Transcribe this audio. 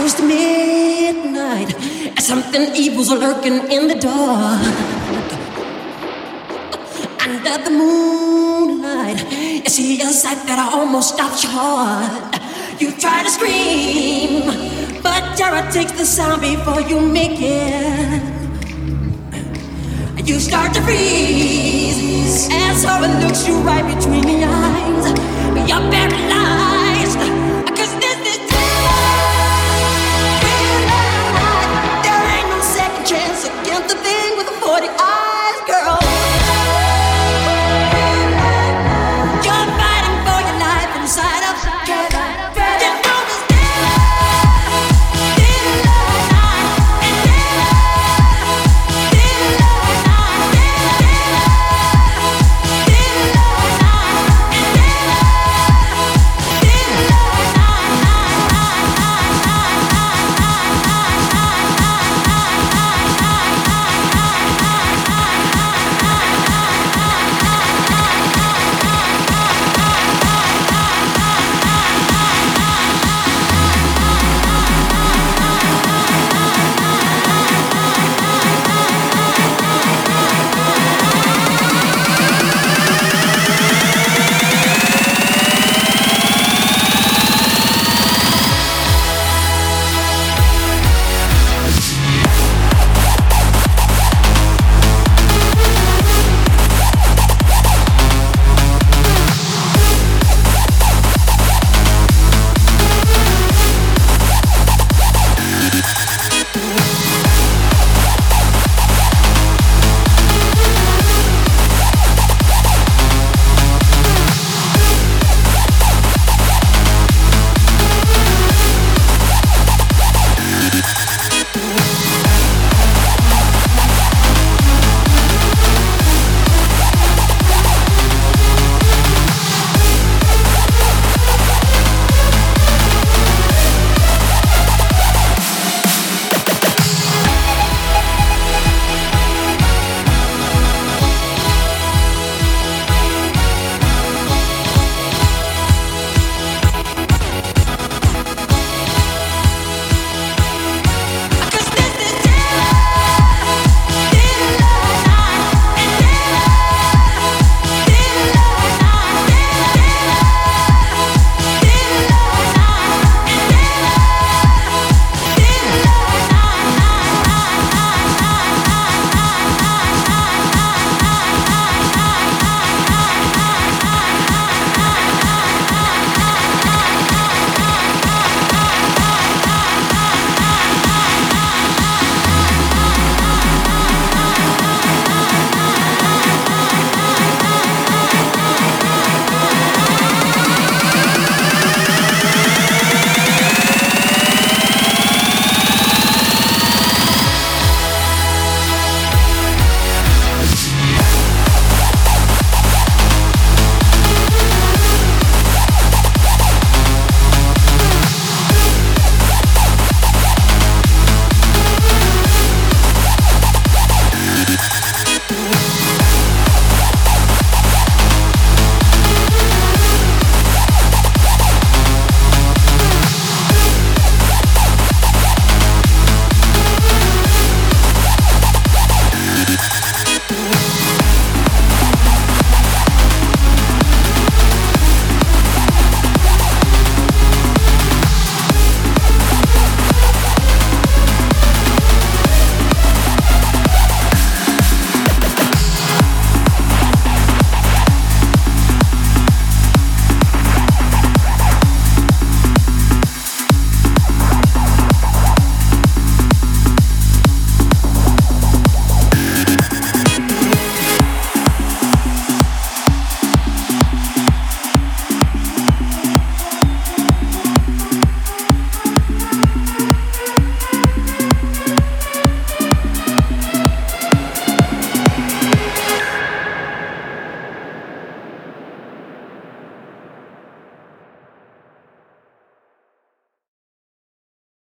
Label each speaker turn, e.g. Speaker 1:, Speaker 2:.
Speaker 1: close to midnight, and something evil's lurking in the dark. Under the moonlight, you see a sight that almost stops your heart. You try to scream, but terror takes the sound before you make it. You start to freeze as horror looks you right between the eyes.